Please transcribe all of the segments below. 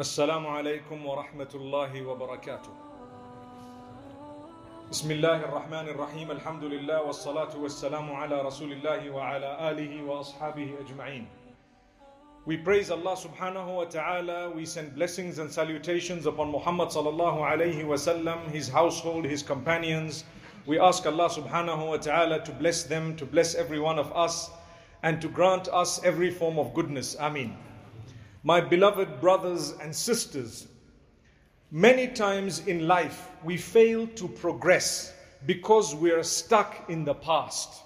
السلام عليكم ورحمة الله وبركاته. بسم الله الرحمن الرحيم الحمد لله والصلاة والسلام على رسول الله وعلى آله وأصحابه أجمعين. We praise Allah subhanahu wa ta'ala. We send blessings and salutations upon Muhammad sallallahu alayhi wa sallam, his household, his companions. We ask Allah subhanahu wa ta'ala to bless them, to bless every one of us, and to grant us every form of goodness. Ameen. My beloved brothers and sisters, many times in life we fail to progress because we are stuck in the past.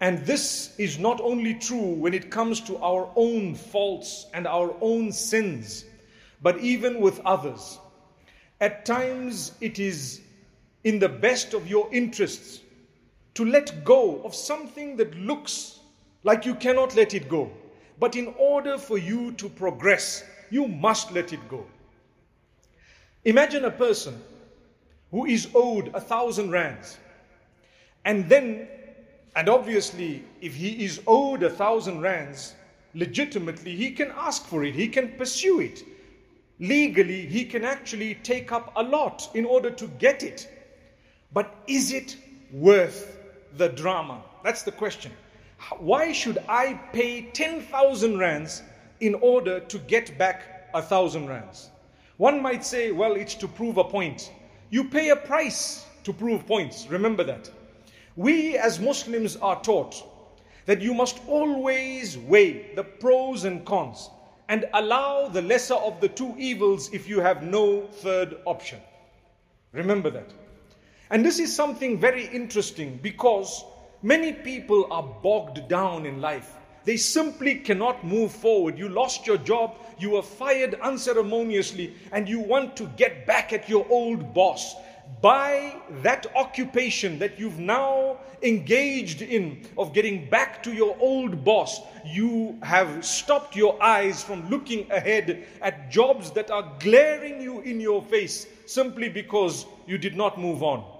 And this is not only true when it comes to our own faults and our own sins, but even with others. At times it is in the best of your interests to let go of something that looks like you cannot let it go. But in order for you to progress, you must let it go. Imagine a person who is owed a thousand rands. And then, and obviously, if he is owed a thousand rands, legitimately, he can ask for it, he can pursue it. Legally, he can actually take up a lot in order to get it. But is it worth the drama? That's the question. Why should I pay 10,000 rands in order to get back a thousand rands? One might say, well, it's to prove a point. You pay a price to prove points. Remember that. We as Muslims are taught that you must always weigh the pros and cons and allow the lesser of the two evils if you have no third option. Remember that. And this is something very interesting because many people are bogged down in life. They simply cannot move forward. You lost your job, you were fired unceremoniously, and you want to get back at your old boss. By that occupation that you've now engaged in of getting back to your old boss, you have stopped your eyes from looking ahead at jobs that are glaring you in your face simply because you did not move on.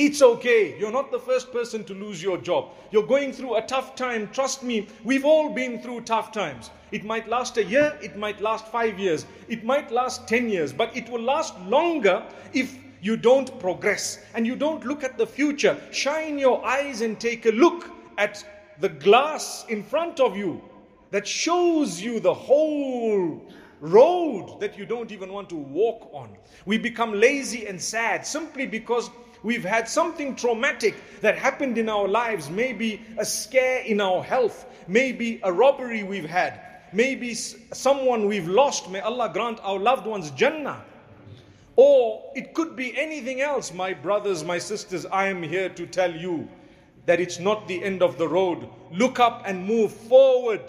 It's okay. You're not the first person to lose your job. You're going through a tough time. Trust me, we've all been through tough times. It might last a year, it might last five years, it might last 10 years, but it will last longer if you don't progress and you don't look at the future. Shine your eyes and take a look at the glass in front of you that shows you the whole road that you don't even want to walk on. We become lazy and sad simply because We've had something traumatic that happened in our lives, maybe a scare in our health, maybe a robbery we've had, maybe someone we've lost. May Allah grant our loved ones Jannah. Or it could be anything else. My brothers, my sisters, I am here to tell you that it's not the end of the road. Look up and move forward.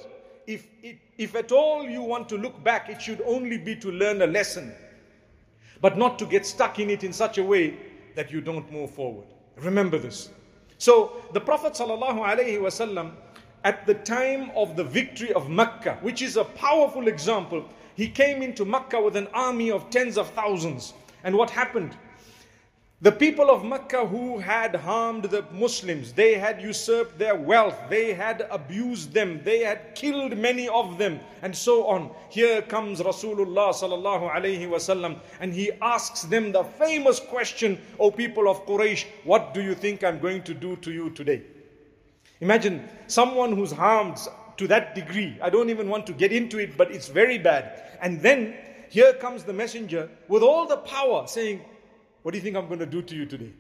If, it, if at all you want to look back, it should only be to learn a lesson, but not to get stuck in it in such a way that you don't move forward. Remember this. So the Prophet ﷺ, at the time of the victory of Mecca, which is a powerful example, he came into Mecca with an army of tens of thousands. And what happened? The people of Mecca who had harmed the Muslims, they had usurped their wealth, they had abused them, they had killed many of them, and so on. Here comes Rasulullah sallallahu alayhi wasallam, and he asks them the famous question, O people of Quraysh, what do you think I'm going to do to you today? Imagine someone who's harmed to that degree. I don't even want to get into it, but it's very bad. And then here comes the messenger with all the power saying, what do you think I'm going to do to you today?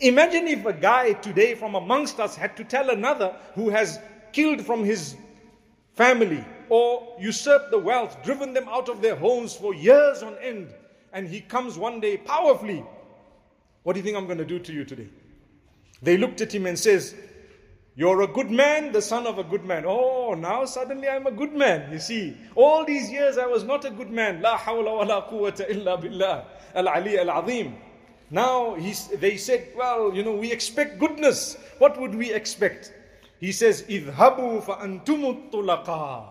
Imagine if a guy today from amongst us had to tell another who has killed from his family or usurped the wealth, driven them out of their homes for years on end, and he comes one day powerfully. What do you think I'm going to do to you today? They looked at him and says, you're a good man, the son of a good man. Oh, now suddenly I'm a good man. You see, all these years I was not a good man. La hawla wa la quwwata illa billah. Al Ali al Azim. Now he's, they said, well, you know, we expect goodness. What would we expect? He says, Idhabu fa antumutulaqa.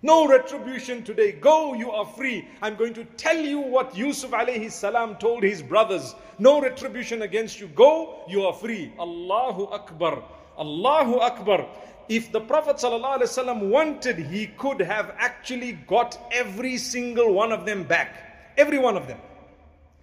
No retribution today. Go, you are free. I'm going to tell you what Yusuf alayhi salam told his brothers. No retribution against you. Go, you are free. Allahu Akbar. Allahu Akbar. if the Prophet ﷺ wanted, he could have actually got every single one of them back. Every one of them.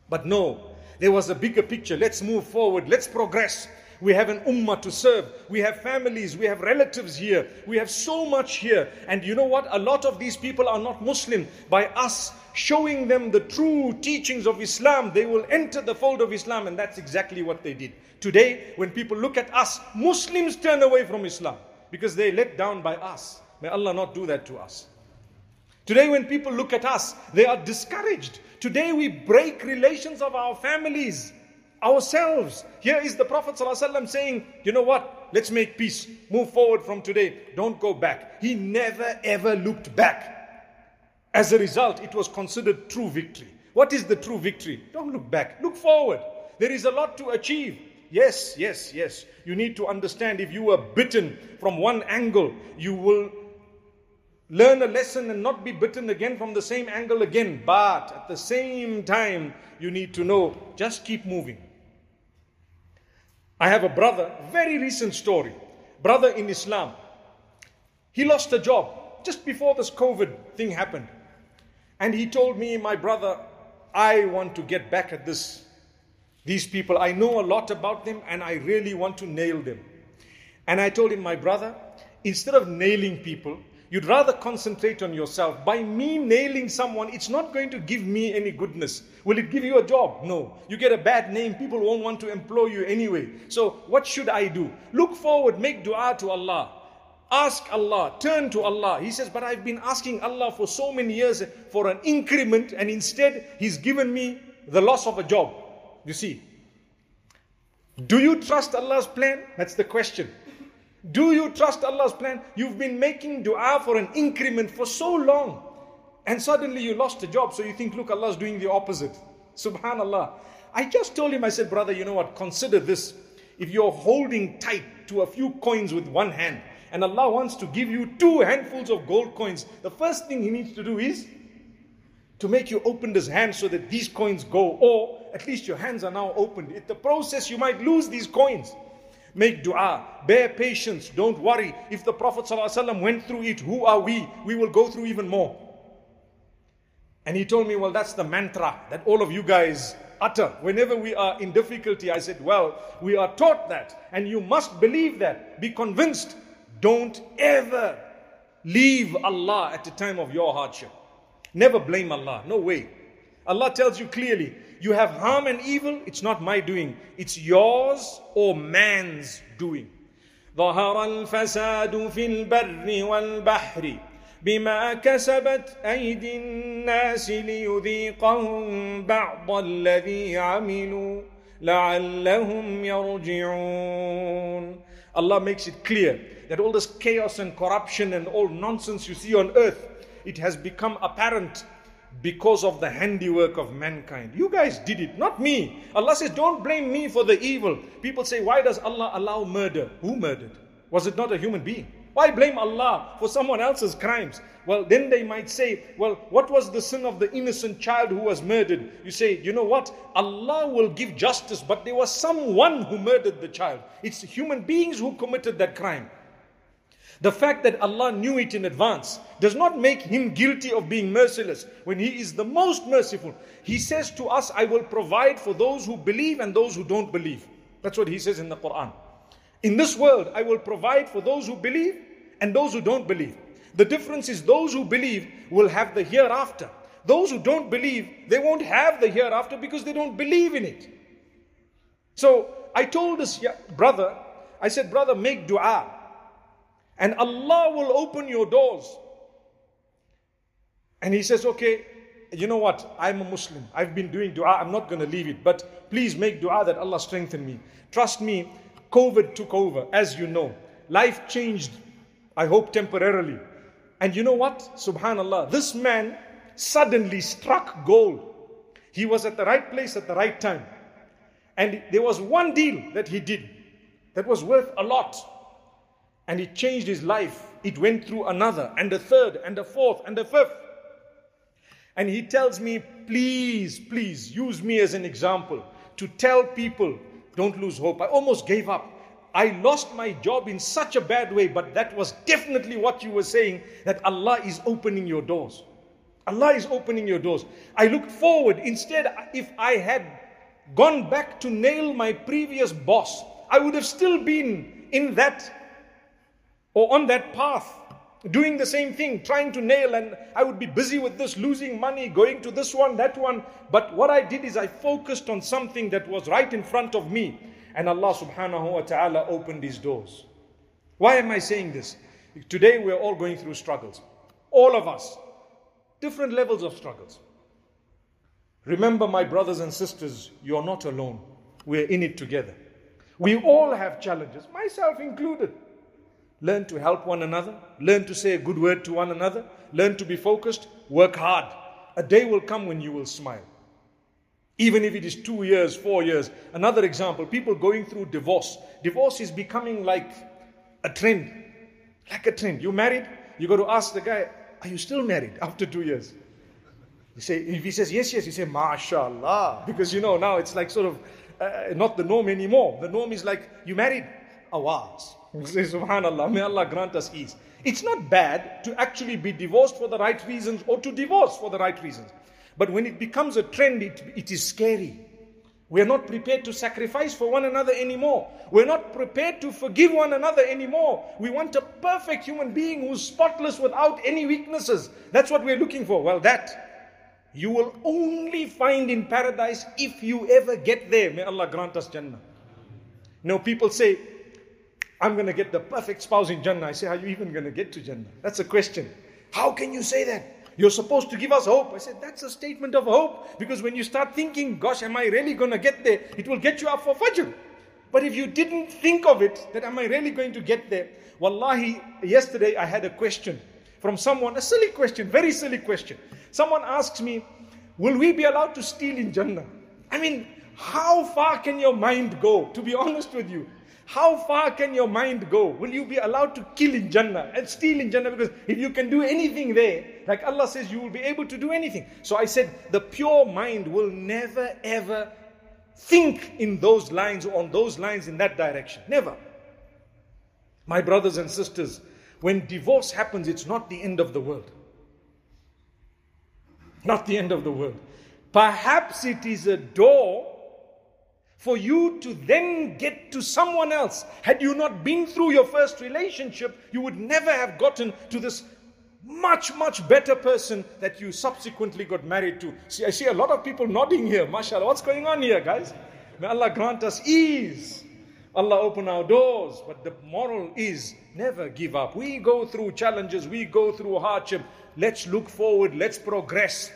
But no, there was a bigger picture. Let's move forward. Let's progress. We have an ummah to serve. We have families. We have relatives here. We have so much here. And you know what? A lot of these people are not Muslim. By us showing them the true teachings of Islam, they will enter the fold of Islam. And that's exactly what they did. Today, when people look at us, Muslims turn away from Islam because they're let down by us. May Allah not do that to us. Today, when people look at us, they are discouraged. Today, we break relations of our families, ourselves. Here is the Prophet ﷺ saying, You know what? Let's make peace. Move forward from today. Don't go back. He never ever looked back. As a result, it was considered true victory. What is the true victory? Don't look back, look forward. There is a lot to achieve. Yes, yes, yes. You need to understand if you were bitten from one angle, you will learn a lesson and not be bitten again from the same angle again. But at the same time, you need to know just keep moving. I have a brother, very recent story, brother in Islam. He lost a job just before this COVID thing happened. And he told me, my brother, I want to get back at this these people, I know a lot about them and I really want to nail them. And I told him, my brother, instead of nailing people, you'd rather concentrate on yourself. By me nailing someone, it's not going to give me any goodness. Will it give you a job? No. You get a bad name, people won't want to employ you anyway. So, what should I do? Look forward, make dua to Allah. Ask Allah, turn to Allah. He says, But I've been asking Allah for so many years for an increment, and instead, He's given me the loss of a job. You see, do you trust Allah's plan? That's the question. Do you trust Allah's plan? You've been making dua for an increment for so long. And suddenly you lost a job, so you think, look, Allah's doing the opposite. Subhanallah. I just told him, I said, brother, you know what? Consider this. If you're holding tight to a few coins with one hand, and Allah wants to give you two handfuls of gold coins, the first thing He needs to do is to make you open this hand so that these coins go, or at least your hands are now opened. In the process, you might lose these coins. Make dua, bear patience, don't worry. If the Prophet ﷺ went through it, who are we? We will go through even more. And he told me, Well, that's the mantra that all of you guys utter whenever we are in difficulty. I said, Well, we are taught that, and you must believe that. Be convinced. Don't ever leave Allah at the time of your hardship. Never blame Allah. No way. Allah tells you clearly, you have harm and evil, it's not my doing. It's yours or man's doing. ظهر الفساد في البر والبحر بما كسبت أيدي الناس ليذيقهم بعض الذي عملوا لعلهم يرجعون Allah makes it clear that all this chaos and corruption and all nonsense you see on earth it has become apparent because of the handiwork of mankind. You guys did it, not me. Allah says, Don't blame me for the evil. People say, Why does Allah allow murder? Who murdered? Was it not a human being? Why blame Allah for someone else's crimes? Well, then they might say, Well, what was the sin of the innocent child who was murdered? You say, You know what? Allah will give justice, but there was someone who murdered the child. It's human beings who committed that crime. The fact that Allah knew it in advance does not make him guilty of being merciless when he is the most merciful. He says to us, I will provide for those who believe and those who don't believe. That's what he says in the Quran. In this world, I will provide for those who believe and those who don't believe. The difference is those who believe will have the hereafter. Those who don't believe, they won't have the hereafter because they don't believe in it. So I told this brother, I said, brother, make dua and Allah will open your doors. And he says, Okay, you know what? I'm a Muslim. I've been doing dua. I'm not going to leave it. But please make dua that Allah strengthen me. Trust me, COVID took over, as you know. Life changed, I hope temporarily. And you know what? Subhanallah, this man suddenly struck gold. He was at the right place at the right time. And there was one deal that he did that was worth a lot and it changed his life. It went through another, and a third, and a fourth, and a fifth. And he tells me, please, please use me as an example to tell people, don't lose hope. I almost gave up. I lost my job in such a bad way, but that was definitely what you were saying that Allah is opening your doors. Allah is opening your doors. I looked forward. Instead, if I had gone back to nail my previous boss, I would have still been in that or on that path, doing the same thing, trying to nail, and I would be busy with this, losing money, going to this one, that one. But what I did is I focused on something that was right in front of me, and Allah subhanahu wa ta'ala opened these doors. Why am I saying this? Today we're all going through struggles. All of us. Different levels of struggles. Remember, my brothers and sisters, you're not alone. We're in it together. We all have challenges, myself included. Learn to help one another. Learn to say a good word to one another. Learn to be focused. Work hard. A day will come when you will smile. Even if it is two years, four years. Another example people going through divorce. Divorce is becoming like a trend. Like a trend. You married, you got to ask the guy, Are you still married after two years? You say, if he says yes, yes, you say, MashaAllah. Because you know, now it's like sort of uh, not the norm anymore. The norm is like, You married? Awaz. Say, Subhanallah, may Allah grant us ease. It's not bad to actually be divorced for the right reasons or to divorce for the right reasons. But when it becomes a trend, it, it is scary. We're not prepared to sacrifice for one another anymore. We're not prepared to forgive one another anymore. We want a perfect human being who's spotless without any weaknesses. That's what we're looking for. Well, that you will only find in paradise if you ever get there. May Allah grant us Jannah. No, people say, I'm going to get the perfect spouse in Jannah. I say, are you even going to get to Jannah? That's a question. How can you say that? You're supposed to give us hope. I said, That's a statement of hope. Because when you start thinking, Gosh, am I really going to get there? It will get you up for Fajr. But if you didn't think of it, that am I really going to get there? Wallahi, yesterday I had a question from someone, a silly question, very silly question. Someone asks me, Will we be allowed to steal in Jannah? I mean, how far can your mind go? To be honest with you, how far can your mind go? Will you be allowed to kill in Jannah and steal in Jannah? Because if you can do anything there, like Allah says, you will be able to do anything. So I said, the pure mind will never ever think in those lines or on those lines in that direction. Never. My brothers and sisters, when divorce happens, it's not the end of the world. Not the end of the world. Perhaps it is a door for you to then get to someone else. Had you not been through your first relationship, you would never have gotten to this much, much better person that you subsequently got married to. See, I see a lot of people nodding here. MashaAllah. What's going on here, guys? May Allah grant us ease. Allah open our doors. But the moral is never give up. We go through challenges, we go through hardship. Let's look forward, let's progress.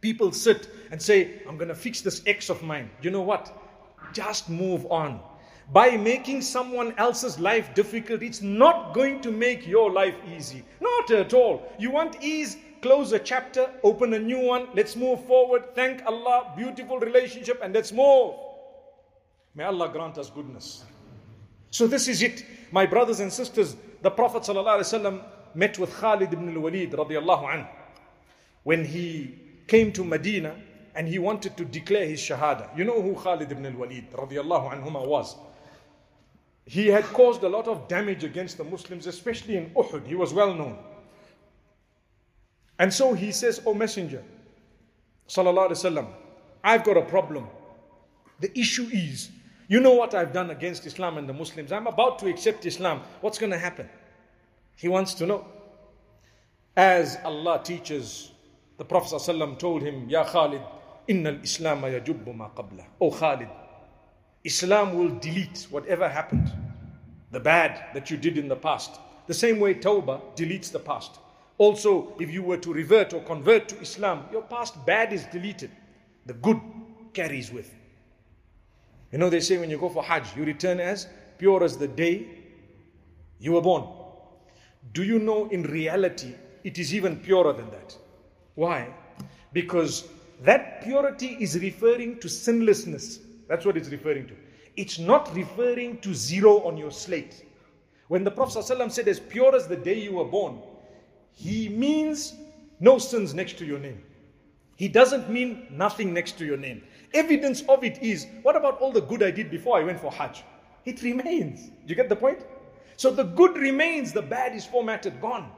People sit and say, I'm going to fix this ex of mine. You know what? Just move on. By making someone else's life difficult, it's not going to make your life easy. Not at all. You want ease? Close a chapter, open a new one, let's move forward. Thank Allah, beautiful relationship, and let's move. May Allah grant us goodness. So, this is it. My brothers and sisters, the Prophet ﷺ met with Khalid ibn al Walid. When he came to Medina, and he wanted to declare his shahada. You know who Khalid ibn al-Walid radiallahu anhuma was? He had caused a lot of damage against the Muslims, especially in Uhud. He was well known. And so he says, O Messenger, sallallahu alaihi wasallam, I've got a problem. The issue is, you know what I've done against Islam and the Muslims. I'm about to accept Islam. What's going to happen? He wants to know. As Allah teaches, the Prophet ﷺ told him, Ya Khalid, Innal Islam ma qabla. Oh Khalid, Islam will delete whatever happened, the bad that you did in the past. The same way Tawbah deletes the past. Also, if you were to revert or convert to Islam, your past bad is deleted. The good carries with. You know, they say when you go for Hajj, you return as pure as the day you were born. Do you know in reality it is even purer than that? Why? Because that purity is referring to sinlessness. That's what it's referring to. It's not referring to zero on your slate. When the Prophet ﷺ said, as pure as the day you were born, he means no sins next to your name. He doesn't mean nothing next to your name. Evidence of it is, what about all the good I did before I went for Hajj? It remains. Do you get the point? So the good remains, the bad is formatted, gone.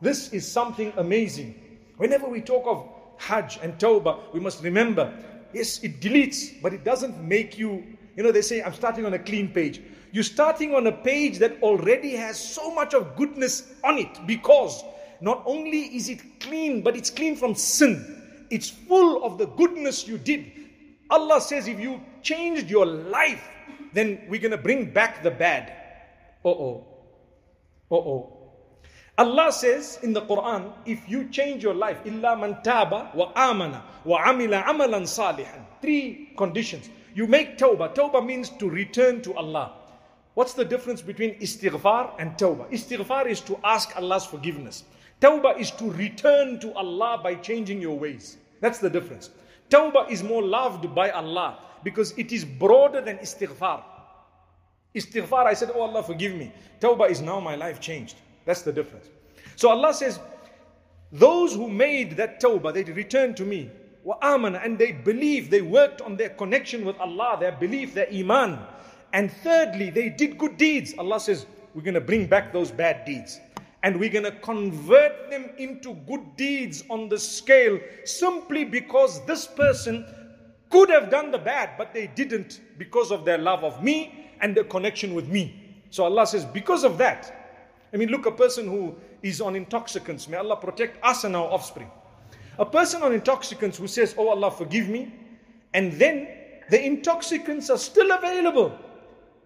This is something amazing. Whenever we talk of Hajj and Tawbah, we must remember yes, it deletes, but it doesn't make you, you know, they say, I'm starting on a clean page. You're starting on a page that already has so much of goodness on it because not only is it clean, but it's clean from sin. It's full of the goodness you did. Allah says if you changed your life, then we're going to bring back the bad. Uh oh. Uh oh. Allah says in the Quran, if you change your life, illa man taba wa amana wa amila amalan salihan. Three conditions. You make tawbah. Tawbah means to return to Allah. What's the difference between istighfar and tawbah? Istighfar is to ask Allah's forgiveness. Tawbah is to return to Allah by changing your ways. That's the difference. Tawbah is more loved by Allah because it is broader than istighfar. Istighfar, I said, Oh Allah, forgive me. Tawbah is now my life changed. That's the difference. So Allah says, those who made that tawbah, they returned to me. وَآمَنَ And they believed, they worked on their connection with Allah, their belief, their iman. And thirdly, they did good deeds. Allah says, we're going to bring back those bad deeds. And we're going to convert them into good deeds on the scale simply because this person could have done the bad, but they didn't because of their love of me and their connection with me. So Allah says, because of that, I mean, look, a person who is on intoxicants, may Allah protect us and our offspring. A person on intoxicants who says, Oh Allah, forgive me, and then the intoxicants are still available.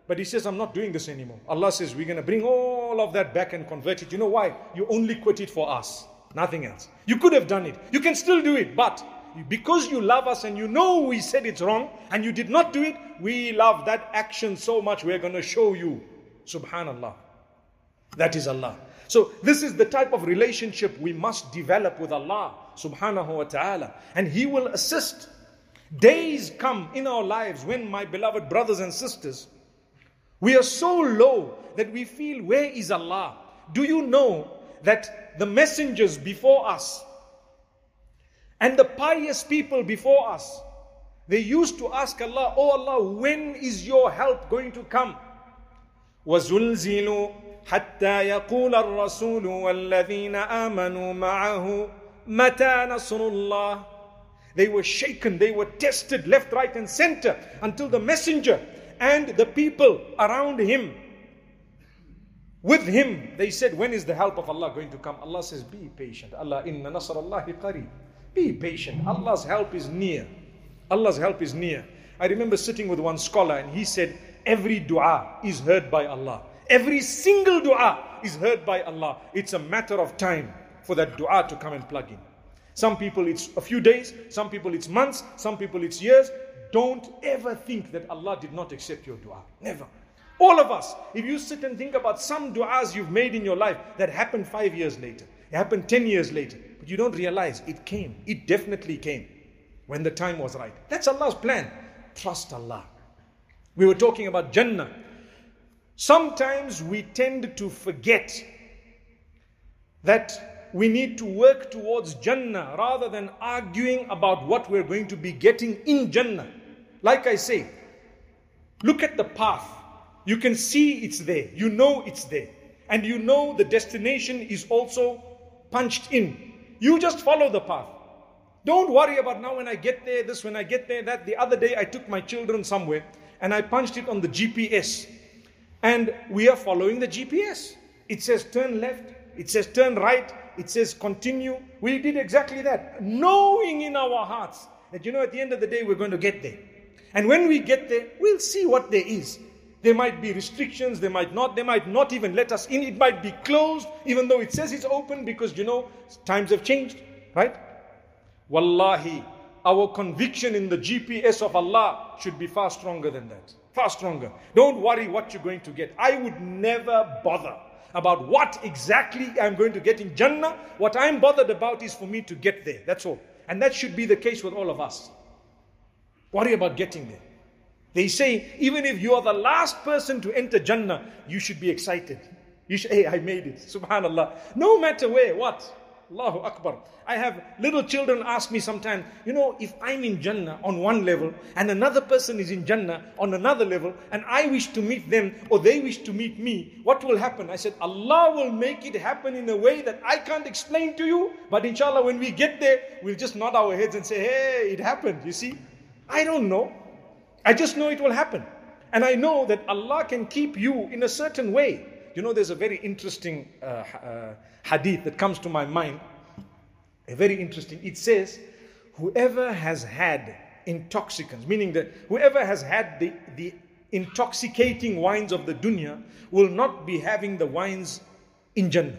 But he says, I'm not doing this anymore. Allah says, We're going to bring all of that back and convert it. You know why? You only quit it for us, nothing else. You could have done it. You can still do it, but because you love us and you know we said it's wrong and you did not do it, we love that action so much, we're going to show you. Subhanallah. That is Allah. So this is the type of relationship we must develop with Allah subhanahu wa ta'ala. And He will assist. Days come in our lives when, my beloved brothers and sisters, we are so low that we feel, where is Allah? Do you know that the messengers before us and the pious people before us, they used to ask Allah, Oh Allah, when is your help going to come? وَزُلْزِلُوا حتى يقول الرسول والذين آمنوا معه متى نصر الله They were shaken, they were tested left, right, and center until the messenger and the people around him, with him, they said, When is the help of Allah going to come? Allah says, Be patient. Allah, inna nasr Allahi qareeb. Be patient. Allah's help is near. Allah's help is near. I remember sitting with one scholar and he said, Every dua is heard by Allah. Every single dua is heard by Allah. It's a matter of time for that dua to come and plug in. Some people it's a few days, some people it's months, some people it's years. Don't ever think that Allah did not accept your dua. Never. All of us, if you sit and think about some du'as you've made in your life that happened five years later, it happened 10 years later, but you don't realize it came. It definitely came when the time was right. That's Allah's plan. Trust Allah. We were talking about Jannah. Sometimes we tend to forget that we need to work towards Jannah rather than arguing about what we're going to be getting in Jannah. Like I say, look at the path. You can see it's there. You know it's there. And you know the destination is also punched in. You just follow the path. Don't worry about now when I get there, this, when I get there, that. The other day I took my children somewhere and I punched it on the GPS. And we are following the GPS. It says turn left, it says turn right, it says continue. We did exactly that, knowing in our hearts that, you know, at the end of the day, we're going to get there. And when we get there, we'll see what there is. There might be restrictions, they might not, they might not even let us in. It might be closed, even though it says it's open because, you know, times have changed, right? Wallahi, our conviction in the GPS of Allah should be far stronger than that. Far stronger. Don't worry what you're going to get. I would never bother about what exactly I'm going to get in Jannah. What I'm bothered about is for me to get there. That's all. And that should be the case with all of us. Worry about getting there. They say, even if you are the last person to enter Jannah, you should be excited. You should, hey, I made it. Subhanallah. No matter where, what? Allahu Akbar. I have little children ask me sometimes, you know, if I'm in Jannah on one level and another person is in Jannah on another level and I wish to meet them or they wish to meet me, what will happen? I said, Allah will make it happen in a way that I can't explain to you, but inshallah, when we get there, we'll just nod our heads and say, hey, it happened. You see? I don't know. I just know it will happen. And I know that Allah can keep you in a certain way. You know, there's a very interesting uh, uh, hadith that comes to my mind. A very interesting. It says, whoever has had intoxicants, meaning that whoever has had the, the intoxicating wines of the dunya will not be having the wines in Jannah.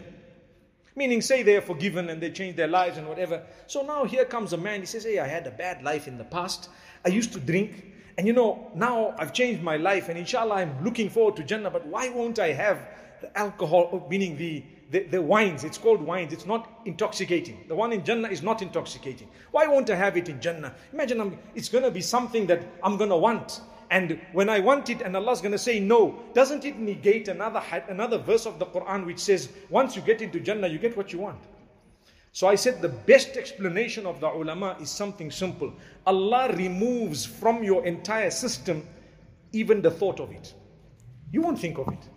Meaning, say they are forgiven and they change their lives and whatever. So now here comes a man, he says, Hey, I had a bad life in the past. I used to drink. And you know, now I've changed my life and inshallah I'm looking forward to Jannah, but why won't I have the alcohol, oh, meaning the, the, the, wines? It's called wines, it's not intoxicating. The one in Jannah is not intoxicating. Why won't I have it in Jannah? Imagine I'm, it's going to be something that I'm going to want. And when I want it and Allah's going to say no, doesn't it negate another, another verse of the Quran which says, once you get into Jannah, you get what you want? So I said the best explanation of the ulama is something simple. Allah removes from your entire system even the thought of it. You won't think of it.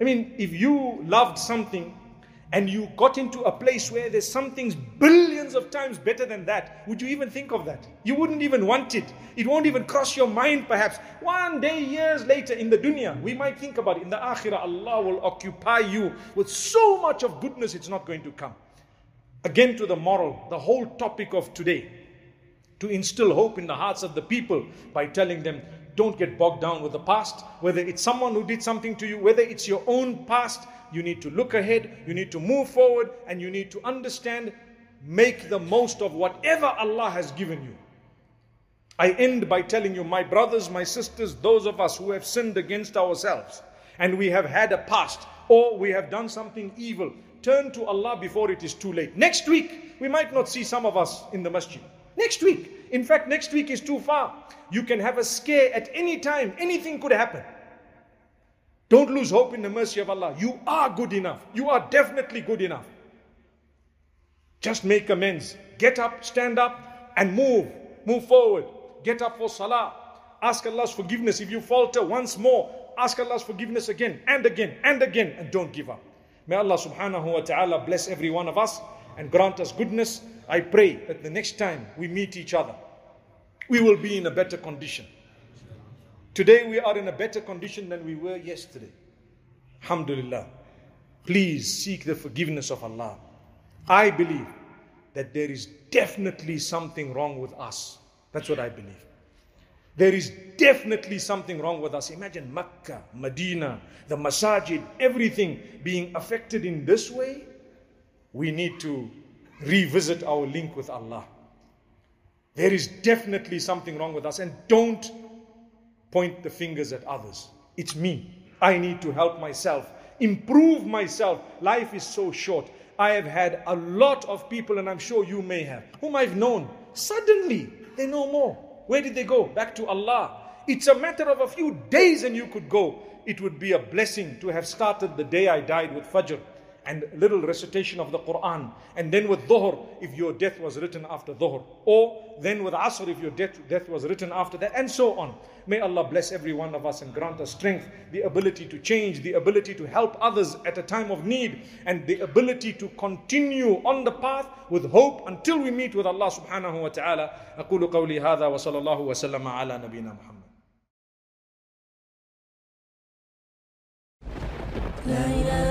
I mean, if you loved something and you got into a place where there's something billions of times better than that, would you even think of that? You wouldn't even want it. It won't even cross your mind, perhaps. One day, years later, in the dunya, we might think about it. In the akhirah, Allah will occupy you with so much of goodness, it's not going to come. Again, to the moral, the whole topic of today, to instill hope in the hearts of the people by telling them, don't get bogged down with the past. Whether it's someone who did something to you, whether it's your own past, you need to look ahead, you need to move forward, and you need to understand, make the most of whatever Allah has given you. I end by telling you, my brothers, my sisters, those of us who have sinned against ourselves, and we have had a past, or we have done something evil, turn to Allah before it is too late. Next week, we might not see some of us in the masjid. Next week. In fact, next week is too far. You can have a scare at any time. Anything could happen. Don't lose hope in the mercy of Allah. You are good enough. You are definitely good enough. Just make amends. Get up, stand up, and move. Move forward. Get up for salah. Ask Allah's forgiveness. If you falter once more, ask Allah's forgiveness again and again and again, and don't give up. May Allah subhanahu wa ta'ala bless every one of us and grant us goodness. I pray that the next time we meet each other, we will be in a better condition. Today we are in a better condition than we were yesterday. Alhamdulillah. Please seek the forgiveness of Allah. I believe that there is definitely something wrong with us. That's what I believe. There is definitely something wrong with us. Imagine Mecca, Medina, the masajid, everything being affected in this way. We need to revisit our link with Allah. There is definitely something wrong with us. And don't point the fingers at others. It's me. I need to help myself, improve myself. Life is so short. I have had a lot of people, and I'm sure you may have, whom I've known. Suddenly, they no more. Where did they go? Back to Allah. It's a matter of a few days and you could go. It would be a blessing to have started the day I died with Fajr and little recitation of the Quran. And then with Dhuhr, if your death was written after Dhuhr. Or then with Asr, if your death, death was written after that. And so on. May Allah bless every one of us and grant us strength, the ability to change, the ability to help others at a time of need, and the ability to continue on the path with hope until we meet with Allah subhanahu wa ta'ala. أقول قولي هذا وصلى الله وسلم على نبينا محمد. لا إله